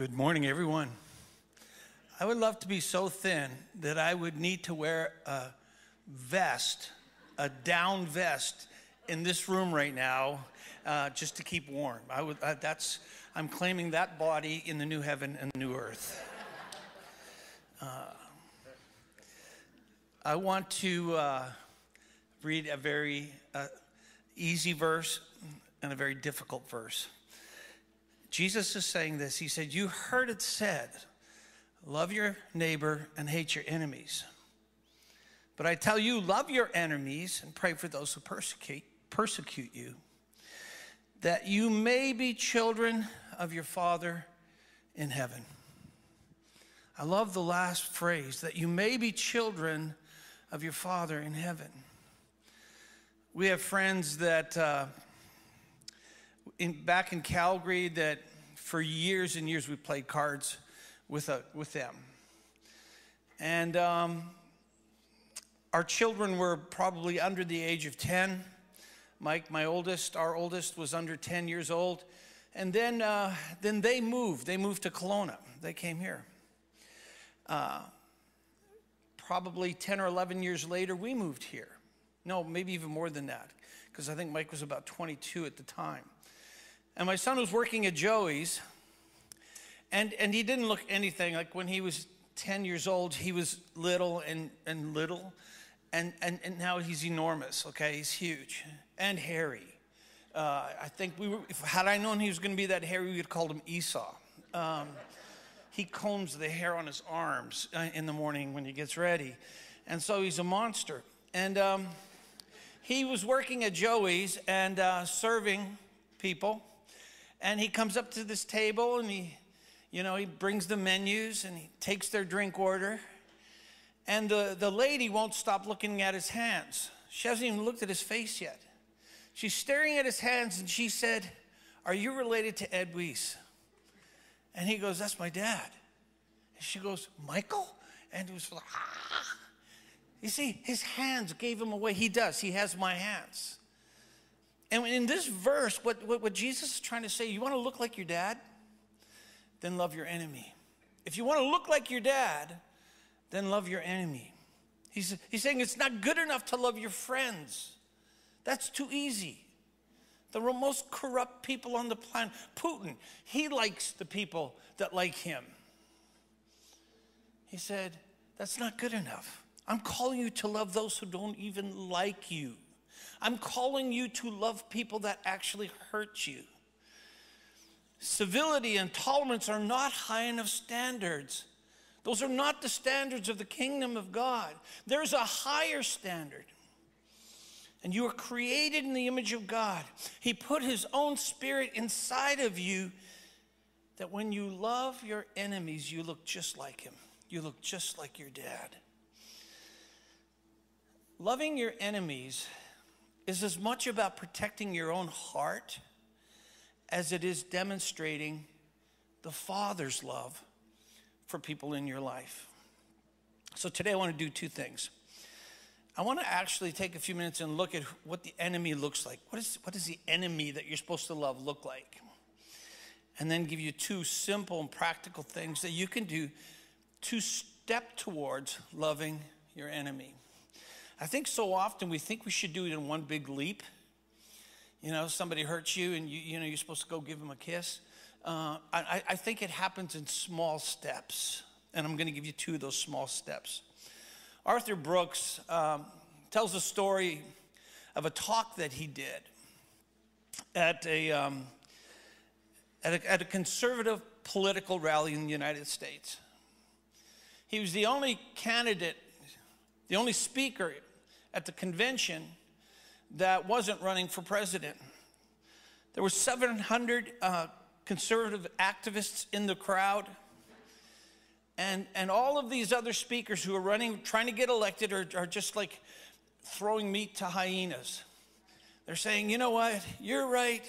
Good morning, everyone. I would love to be so thin that I would need to wear a vest, a down vest, in this room right now, uh, just to keep warm. I would. Uh, that's. I'm claiming that body in the new heaven and the new earth. Uh, I want to uh, read a very uh, easy verse and a very difficult verse. Jesus is saying this. He said, You heard it said, love your neighbor and hate your enemies. But I tell you, love your enemies and pray for those who persecute, persecute you, that you may be children of your Father in heaven. I love the last phrase, that you may be children of your Father in heaven. We have friends that, uh, in, back in Calgary, that for years and years we played cards with, a, with them. And um, our children were probably under the age of 10. Mike, my oldest, our oldest, was under 10 years old. And then, uh, then they moved. They moved to Kelowna. They came here. Uh, probably 10 or 11 years later, we moved here. No, maybe even more than that, because I think Mike was about 22 at the time. And my son was working at Joey's, and, and he didn't look anything like when he was 10 years old, he was little and, and little, and, and, and now he's enormous, okay? He's huge and hairy. Uh, I think we were, if, had I known he was going to be that hairy, we would have called him Esau. Um, he combs the hair on his arms uh, in the morning when he gets ready. And so he's a monster. And um, he was working at Joey's and uh, serving people. And he comes up to this table and he, you know, he brings the menus and he takes their drink order. And the, the lady won't stop looking at his hands. She hasn't even looked at his face yet. She's staring at his hands and she said, Are you related to Ed Weiss? And he goes, That's my dad. And she goes, Michael? And he was like, ah. You see, his hands gave him away. He does. He has my hands. And in this verse, what, what, what Jesus is trying to say, you want to look like your dad? Then love your enemy. If you want to look like your dad, then love your enemy. He's, he's saying it's not good enough to love your friends. That's too easy. The most corrupt people on the planet, Putin, he likes the people that like him. He said, That's not good enough. I'm calling you to love those who don't even like you. I'm calling you to love people that actually hurt you. Civility and tolerance are not high enough standards. Those are not the standards of the kingdom of God. There's a higher standard and you are created in the image of God. He put His own spirit inside of you that when you love your enemies, you look just like Him. You look just like your dad. Loving your enemies is as much about protecting your own heart as it is demonstrating the Father's love for people in your life. So today I want to do two things. I want to actually take a few minutes and look at what the enemy looks like. What, is, what does the enemy that you're supposed to love look like? And then give you two simple and practical things that you can do to step towards loving your enemy. I think so often we think we should do it in one big leap. You know, somebody hurts you and you, you know, you're supposed to go give them a kiss. Uh, I, I think it happens in small steps. And I'm going to give you two of those small steps. Arthur Brooks um, tells a story of a talk that he did at a, um, at a, at a conservative political rally in the United States. He was the only candidate, the only speaker at the convention that wasn't running for president. There were 700 uh, conservative activists in the crowd. And, and all of these other speakers who are running, trying to get elected, are, are just like throwing meat to hyenas. They're saying, you know what? You're right.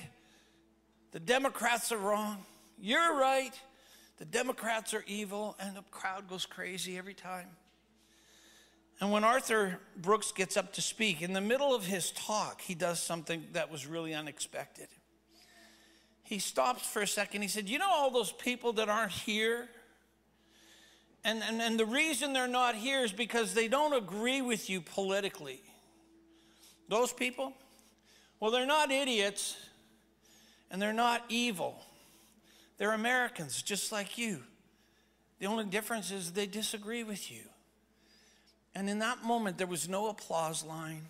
The Democrats are wrong. You're right. The Democrats are evil. And the crowd goes crazy every time. And when Arthur Brooks gets up to speak, in the middle of his talk, he does something that was really unexpected. he stops for a second. He said, You know, all those people that aren't here? And, and, and the reason they're not here is because they don't agree with you politically. Those people, well, they're not idiots and they're not evil. They're Americans just like you. The only difference is they disagree with you. And in that moment, there was no applause line.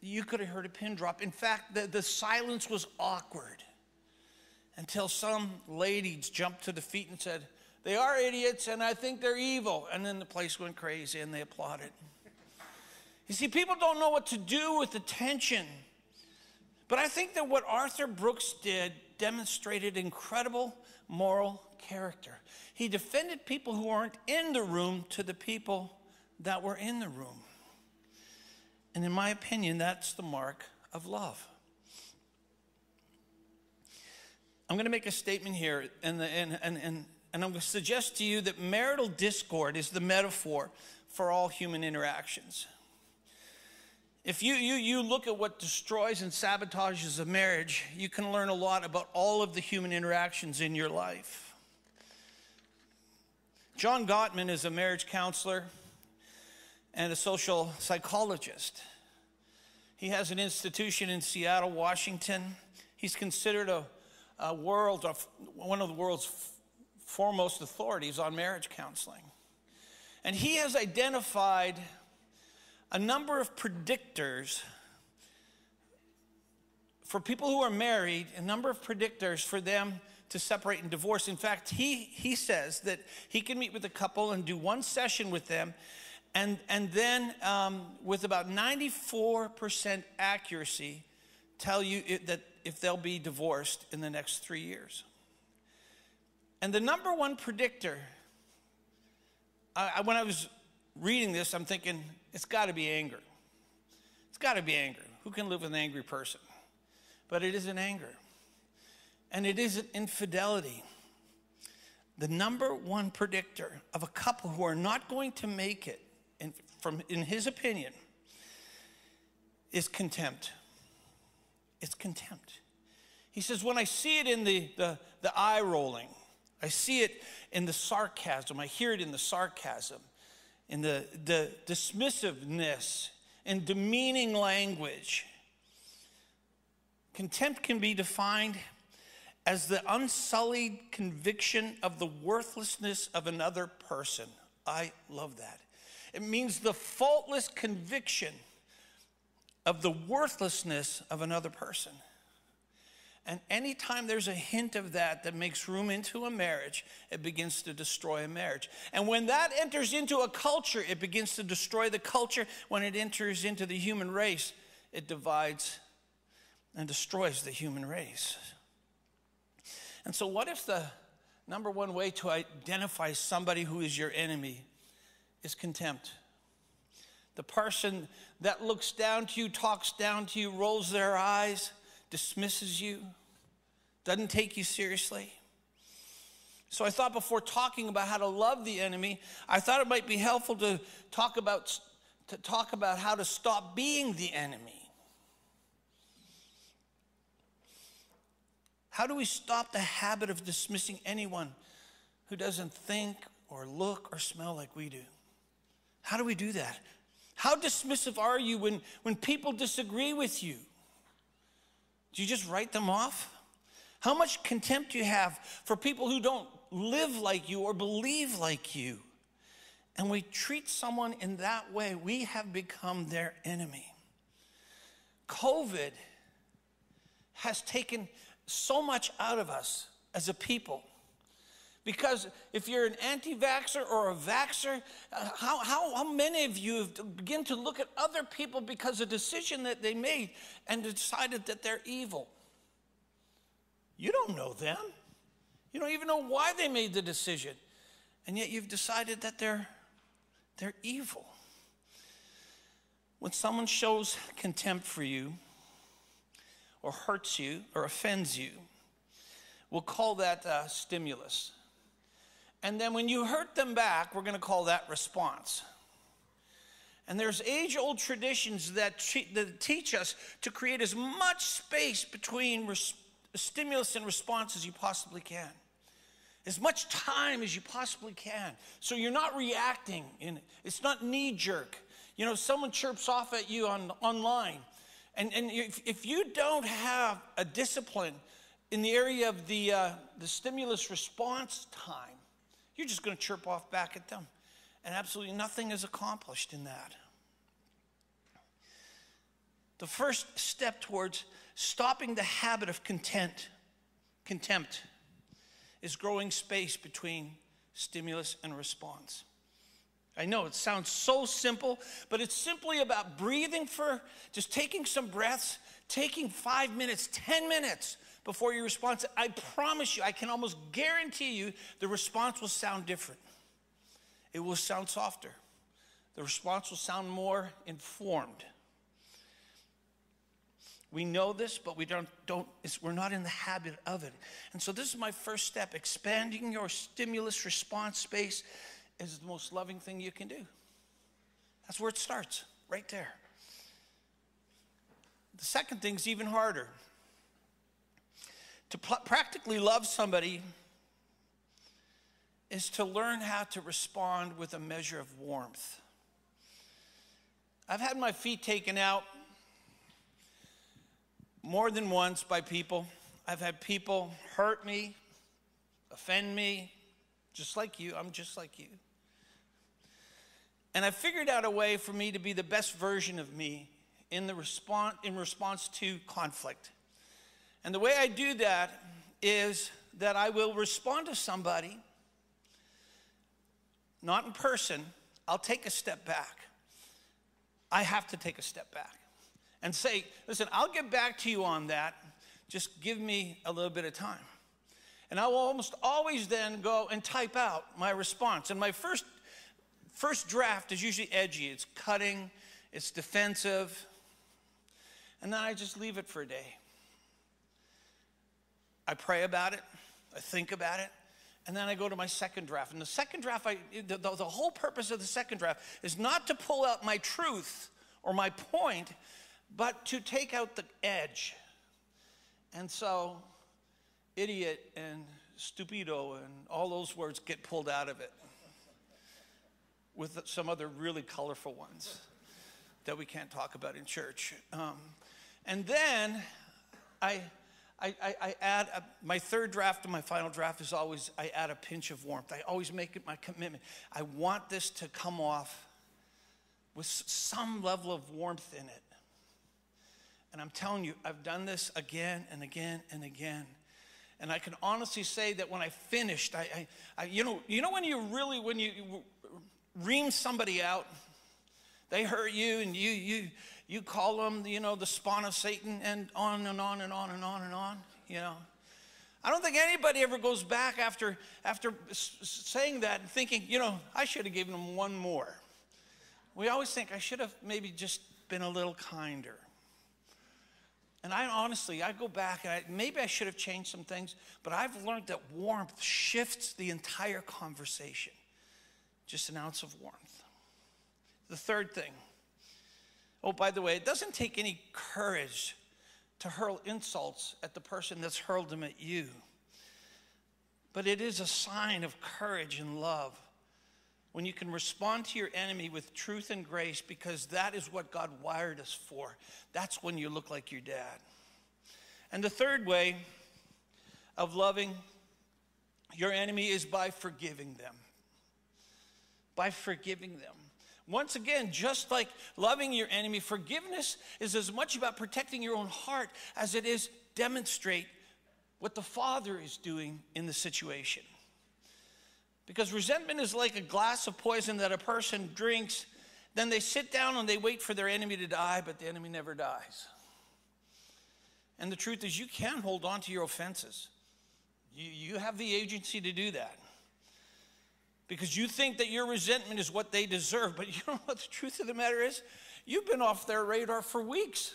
You could have heard a pin drop. In fact, the, the silence was awkward until some ladies jumped to the feet and said, They are idiots and I think they're evil. And then the place went crazy and they applauded. You see, people don't know what to do with attention. But I think that what Arthur Brooks did demonstrated incredible moral character. He defended people who weren't in the room to the people that were in the room. And in my opinion, that's the mark of love. I'm going to make a statement here, and, the, and, and, and, and I'm going to suggest to you that marital discord is the metaphor for all human interactions. If you, you, you look at what destroys and sabotages a marriage, you can learn a lot about all of the human interactions in your life. John Gottman is a marriage counselor and a social psychologist. He has an institution in Seattle, Washington. He's considered a, a world of one of the world's foremost authorities on marriage counseling. And he has identified a number of predictors for people who are married, a number of predictors for them to separate and divorce. In fact, he, he says that he can meet with a couple and do one session with them, and, and then um, with about 94% accuracy, tell you it, that if they'll be divorced in the next three years. And the number one predictor, I, when I was reading this, I'm thinking, it's got to be anger. It's got to be anger. Who can live with an angry person? But it isn't anger. And it isn't infidelity. The number one predictor of a couple who are not going to make it, from, in his opinion, is contempt. It's contempt. He says, when I see it in the, the, the eye rolling, I see it in the sarcasm, I hear it in the sarcasm, in the, the dismissiveness and demeaning language. Contempt can be defined as the unsullied conviction of the worthlessness of another person. I love that. It means the faultless conviction of the worthlessness of another person. And anytime there's a hint of that that makes room into a marriage, it begins to destroy a marriage. And when that enters into a culture, it begins to destroy the culture. When it enters into the human race, it divides and destroys the human race. And so, what if the number one way to identify somebody who is your enemy is contempt? The person that looks down to you, talks down to you, rolls their eyes dismisses you, doesn't take you seriously. So I thought before talking about how to love the enemy, I thought it might be helpful to talk about to talk about how to stop being the enemy. How do we stop the habit of dismissing anyone who doesn't think or look or smell like we do? How do we do that? How dismissive are you when, when people disagree with you? Do you just write them off? How much contempt you have for people who don't live like you or believe like you? And we treat someone in that way, we have become their enemy. COVID has taken so much out of us as a people. Because if you're an anti vaxxer or a vaxxer, uh, how, how, how many of you begin to look at other people because of a decision that they made and decided that they're evil? You don't know them. You don't even know why they made the decision. And yet you've decided that they're, they're evil. When someone shows contempt for you, or hurts you, or offends you, we'll call that uh, stimulus. And then when you hurt them back, we're going to call that response. And there's age old traditions that, that, teach us to create as much space between res- stimulus and response as you possibly can. As much time as you possibly can. So you're not reacting. In, it's not knee jerk. You know, someone chirps off at you on, online. And, and if, if you don't have a discipline in the area of the, uh, the stimulus response time, you're just going to chirp off back at them. And absolutely nothing is accomplished in that. The first step towards stopping the habit of content, contempt, is growing space between stimulus and response. I know it sounds so simple, but it's simply about breathing for just taking some breaths, taking five minutes, 10 minutes before your response. I promise you, I can almost guarantee you the response will sound different. It will sound softer. The response will sound more informed. We know this, but we don't, don't we're not in the habit of it. And so this is my first step. Expanding your stimulus response space is the most loving thing you can do. That's where it starts, right there. The second thing is even harder. To pl- practically love somebody is to learn how to respond with a measure of warmth. I've had my feet taken out more than once by people. I've had people hurt me, offend me, just like you. I'm just like you. And I figured out a way for me to be the best version of me in, the response, in response to conflict. And the way I do that is that I will respond to somebody, not in person, I'll take a step back. I have to take a step back and say, listen, I'll get back to you on that. Just give me a little bit of time. And I will almost always then go and type out my response. And my first, first draft is usually edgy, it's cutting, it's defensive. And then I just leave it for a day. I pray about it, I think about it, and then I go to my second draft. And the second draft, I, the, the, the whole purpose of the second draft is not to pull out my truth or my point, but to take out the edge. And so, idiot and stupido and all those words get pulled out of it with some other really colorful ones that we can't talk about in church. Um, and then I, I, I add a, my third draft and my final draft is always I add a pinch of warmth. I always make it my commitment. I want this to come off with some level of warmth in it. And I'm telling you, I've done this again and again and again. And I can honestly say that when I finished, I, I, I you know, you know when you really, when you ream somebody out, they hurt you and you, you, you call them, you know, the spawn of Satan and on and on and on and on and on, you know. I don't think anybody ever goes back after, after saying that and thinking, you know, I should have given them one more. We always think I should have maybe just been a little kinder. And I honestly, I go back and I, maybe I should have changed some things, but I've learned that warmth shifts the entire conversation. Just an ounce of warmth. The third thing, oh, by the way, it doesn't take any courage to hurl insults at the person that's hurled them at you, but it is a sign of courage and love when you can respond to your enemy with truth and grace because that is what God wired us for. That's when you look like your dad. And the third way of loving your enemy is by forgiving them. By forgiving them. Once again, just like loving your enemy, forgiveness is as much about protecting your own heart as it is demonstrate what the Father is doing in the situation. Because resentment is like a glass of poison that a person drinks, then they sit down and they wait for their enemy to die, but the enemy never dies. And the truth is, you can hold on to your offenses. You, you have the agency to do that. Because you think that your resentment is what they deserve, but you know what the truth of the matter is? You've been off their radar for weeks.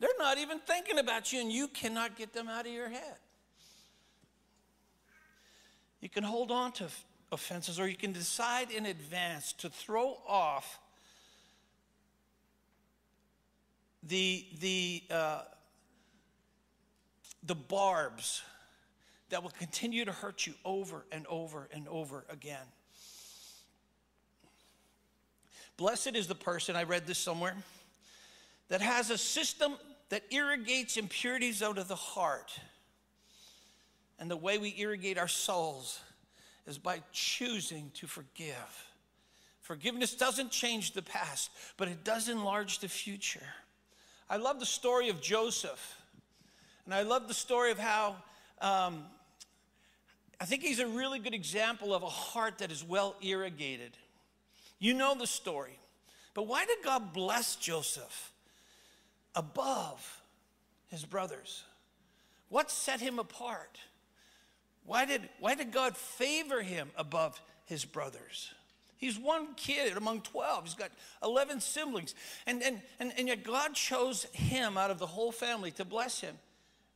They're not even thinking about you, and you cannot get them out of your head. You can hold on to offenses, or you can decide in advance to throw off the, the, uh, the barbs that will continue to hurt you over and over and over again. Blessed is the person, I read this somewhere, that has a system that irrigates impurities out of the heart. And the way we irrigate our souls is by choosing to forgive. Forgiveness doesn't change the past, but it does enlarge the future. I love the story of Joseph. And I love the story of how um, I think he's a really good example of a heart that is well irrigated. You know the story. But why did God bless Joseph above his brothers? What set him apart? Why did, why did God favor him above his brothers? He's one kid among 12. He's got 11 siblings. And, and, and, and yet God chose him out of the whole family to bless him.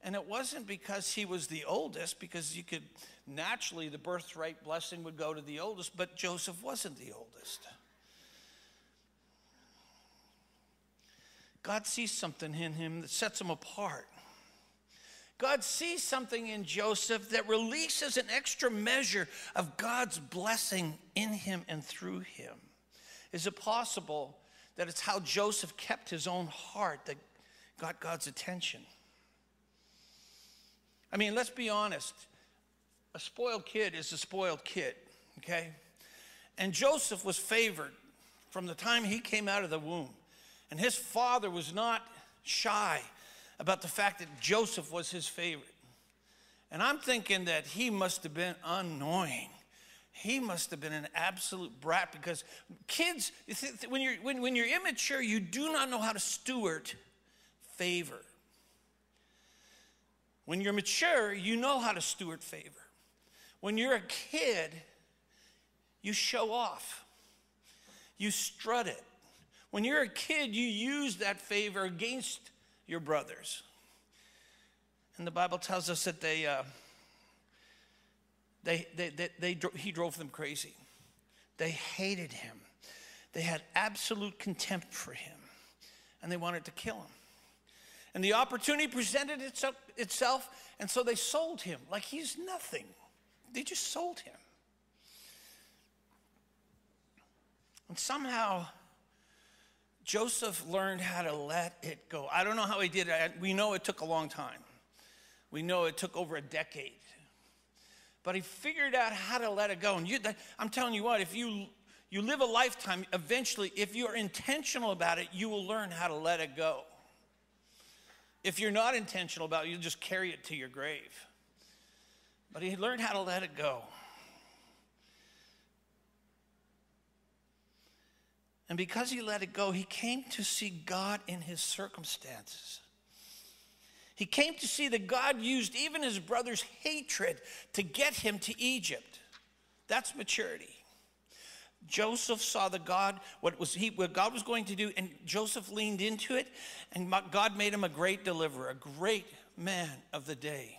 And it wasn't because he was the oldest, because you could naturally, the birthright blessing would go to the oldest, but Joseph wasn't the oldest. God sees something in him that sets him apart. God sees something in Joseph that releases an extra measure of God's blessing in him and through him. Is it possible that it's how Joseph kept his own heart that got God's attention? I mean, let's be honest. A spoiled kid is a spoiled kid, okay? And Joseph was favored from the time he came out of the womb. And his father was not shy about the fact that Joseph was his favorite. And I'm thinking that he must have been annoying. He must have been an absolute brat because kids, when you're, when, when you're immature, you do not know how to steward favor. When you're mature, you know how to steward favor. When you're a kid, you show off, you strut it. When you're a kid, you use that favor against your brothers. And the Bible tells us that they, uh, they, they, they, they, he drove them crazy. They hated him. They had absolute contempt for him. And they wanted to kill him. And the opportunity presented itself, and so they sold him like he's nothing. They just sold him. And somehow, Joseph learned how to let it go. I don't know how he did it. We know it took a long time. We know it took over a decade. But he figured out how to let it go. And you, I'm telling you what, if you, you live a lifetime, eventually, if you're intentional about it, you will learn how to let it go. If you're not intentional about it, you'll just carry it to your grave. But he learned how to let it go. And because he let it go, he came to see God in his circumstances. He came to see that God used even his brother's hatred to get him to Egypt. That's maturity. Joseph saw the God, what was he, what God was going to do, and Joseph leaned into it, and God made him a great deliverer, a great man of the day.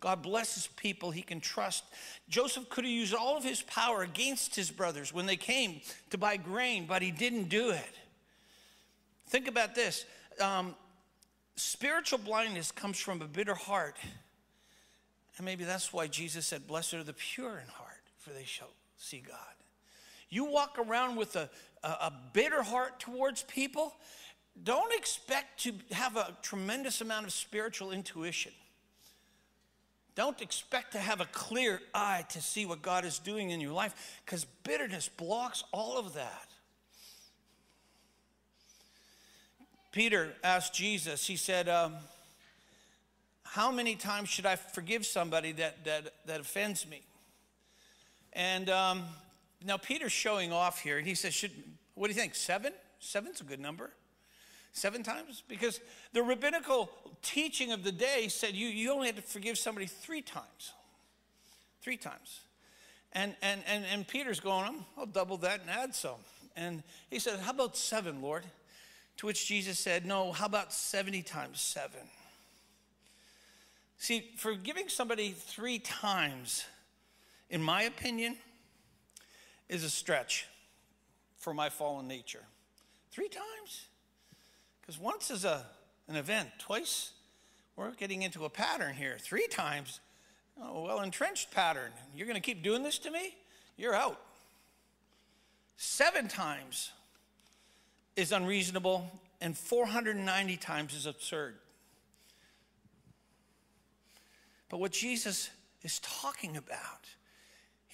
God blesses people he can trust. Joseph could have used all of his power against his brothers when they came to buy grain, but he didn't do it. Think about this um, spiritual blindness comes from a bitter heart. And maybe that's why Jesus said, Blessed are the pure in heart, for they shall see God. You walk around with a, a, bitter heart towards people, don't expect to have a tremendous amount of spiritual intuition. Don't expect to have a clear eye to see what God is doing in your life because bitterness blocks all of that. Peter asked Jesus, he said, um, How many times should I forgive somebody that, that, that offends me? And um, now Peter's showing off here, he says, should, What do you think? Seven? Seven's a good number. Seven times? Because the rabbinical teaching of the day said you, you only had to forgive somebody three times. Three times. And, and, and, and Peter's going, I'll double that and add some. And he said, How about seven, Lord? To which Jesus said, No, how about 70 times seven? See, forgiving somebody three times, in my opinion, is a stretch for my fallen nature. Three times? Because once is a, an event, twice, We're getting into a pattern here. Three times, oh, well entrenched pattern. You're going to keep doing this to me? You're out. Seven times is unreasonable, and 490 times is absurd. But what Jesus is talking about,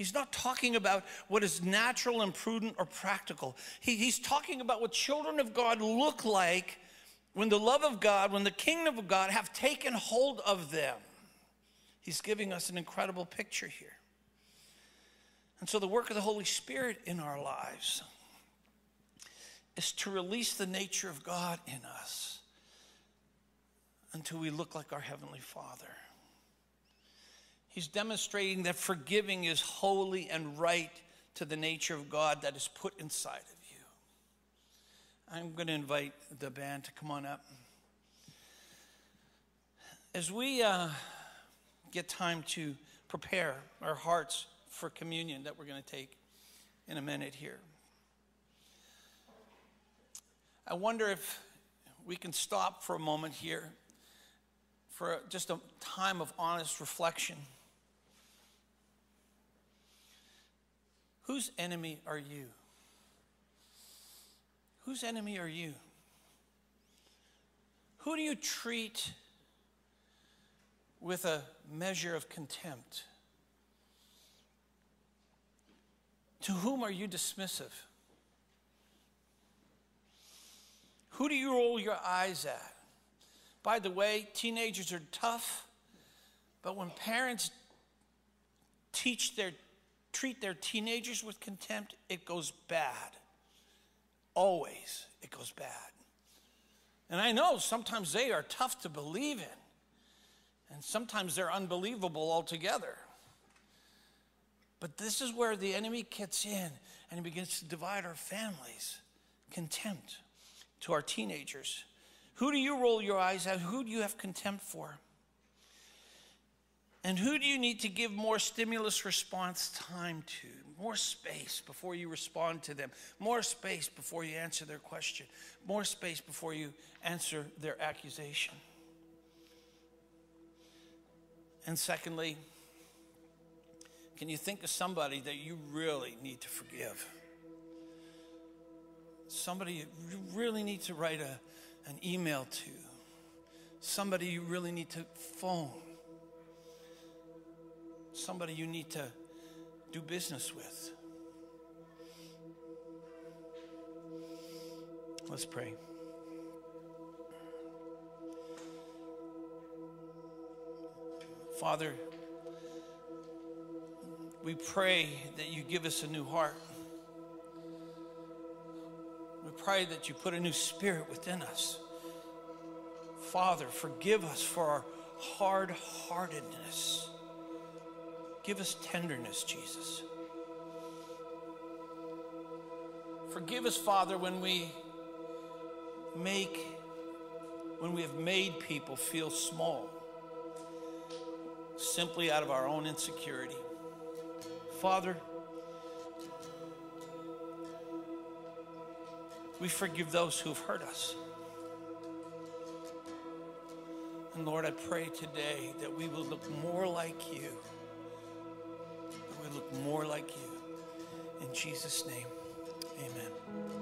he's not talking about what is natural and prudent or practical. He, he's talking about what children of God look like when the love of God, when the kingdom of God have taken hold of them. He's giving us an incredible picture here. And so, the work of the Holy Spirit in our lives is to release the nature of God in us until we look like our Heavenly Father. He's demonstrating that forgiving is holy and right to the nature of God that is put inside of you. I'm going to invite the band to come on up. As we uh, get time to prepare our hearts for communion that we're going to take in a minute here, I wonder if we can stop for a moment here for just a time of honest reflection. Whose enemy are you? Whose enemy are you? Who do you treat with a measure of contempt? To whom are you dismissive? Who do you roll your eyes at? By the way, teenagers are tough, but when parents teach their treat their teenagers with contempt, it goes bad. Always, it goes bad. And I know sometimes they are tough to believe in, and sometimes they're unbelievable altogether. But this is where the enemy gets in and he begins to divide our families. Contempt to our teenagers. Who do you roll your eyes at? Who do you have contempt for? And who do you need to give more stimulus response time to? More space before you respond to them. More space before you answer their question. More space before you answer their accusation. And secondly, can you think of somebody that you really need to forgive? Somebody you really need to write a, an email to. Somebody you really need to phone somebody you need to do business with. Let's pray. Father, we pray that you give us a new heart. We pray that you put a new spirit within us. Father, forgive us for our hard heartedness. Give us tenderness, Jesus. Forgive us, Father, when we make, when we have made people feel small simply out of our own insecurity. Father, we forgive those who have hurt us. And Lord, I pray today that we will look more like you more like you. In Jesus' name, amen.